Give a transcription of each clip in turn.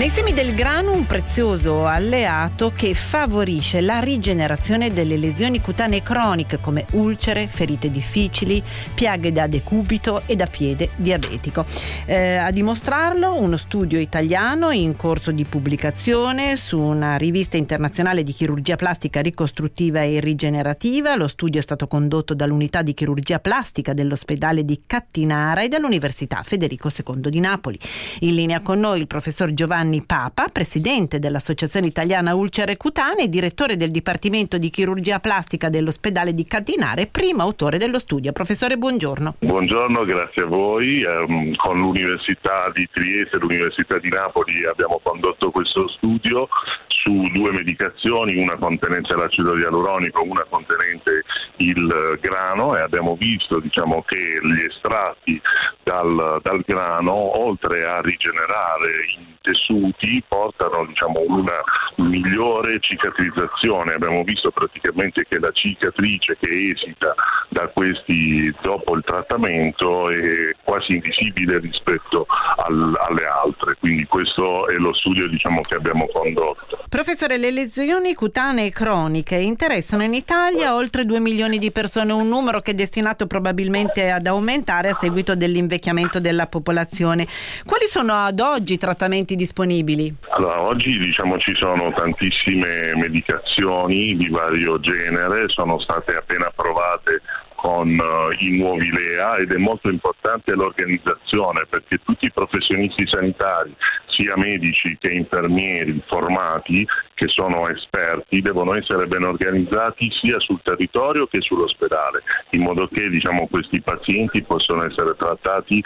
Nei semi del grano un prezioso alleato che favorisce la rigenerazione delle lesioni cutanee croniche come ulcere, ferite difficili, piaghe da decubito e da piede diabetico. Eh, a dimostrarlo uno studio italiano in corso di pubblicazione su una rivista internazionale di chirurgia plastica ricostruttiva e rigenerativa. Lo studio è stato condotto dall'unità di chirurgia plastica dell'ospedale di Cattinara e dall'Università Federico II di Napoli. In linea con noi il professor Giovanni Giovanni Papa, presidente dell'Associazione Italiana Ulcere Cutanee, direttore del Dipartimento di Chirurgia Plastica dell'ospedale di Cardinare, primo autore dello studio. Professore, buongiorno. Buongiorno, grazie a voi. Um, con l'Università di Trieste e l'Università di Napoli abbiamo condotto questo studio su due medicazioni, una contenente l'acido ialuronico, una contenente il grano e abbiamo visto diciamo, che gli estratti dal, dal grano, oltre a rigenerare i tessuti, portano diciamo, una migliore cicatrizzazione. Abbiamo visto praticamente che la cicatrice che esita da questi dopo il trattamento è quasi invisibile rispetto al, alle altre, quindi questo è lo studio diciamo, che abbiamo condotto. Professore, le lesioni cutanee croniche interessano in Italia oltre 2 milioni di persone, un numero che è destinato probabilmente ad aumentare a seguito dell'invecchiamento della popolazione. Quali sono ad oggi i trattamenti disponibili? Allora, oggi diciamo, ci sono tantissime medicazioni di vario genere, sono state appena approvate con uh, i nuovi LEA ed è molto importante l'organizzazione perché tutti i professionisti sanitari, sia medici che infermieri formati, che sono esperti, devono essere ben organizzati sia sul territorio che sull'ospedale, in modo che diciamo, questi pazienti possano essere trattati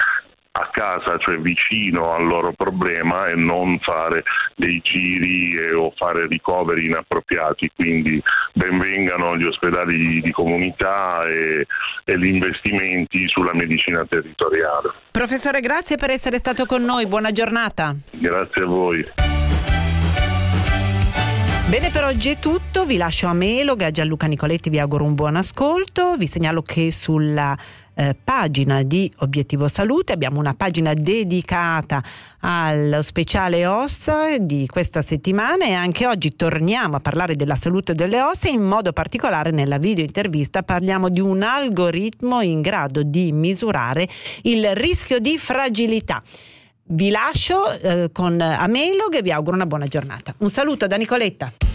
a casa, cioè vicino al loro problema e non fare dei giri e, o fare ricoveri inappropriati. Quindi benvengano gli ospedali di, comunità e, e gli investimenti sulla medicina territoriale. Professore, grazie per essere stato con noi, buona giornata. Grazie a voi. Bene, per oggi è tutto. Vi lascio a Melog, a Gianluca Nicoletti vi auguro un buon ascolto. Vi segnalo che sulla eh, pagina di Obiettivo Salute abbiamo una pagina dedicata allo speciale ossa di questa settimana e anche oggi torniamo a parlare della salute delle ossa in modo particolare nella video intervista parliamo di un algoritmo in grado di misurare il rischio di fragilità. Vi lascio eh, con Amelog e vi auguro una buona giornata. Un saluto da Nicoletta.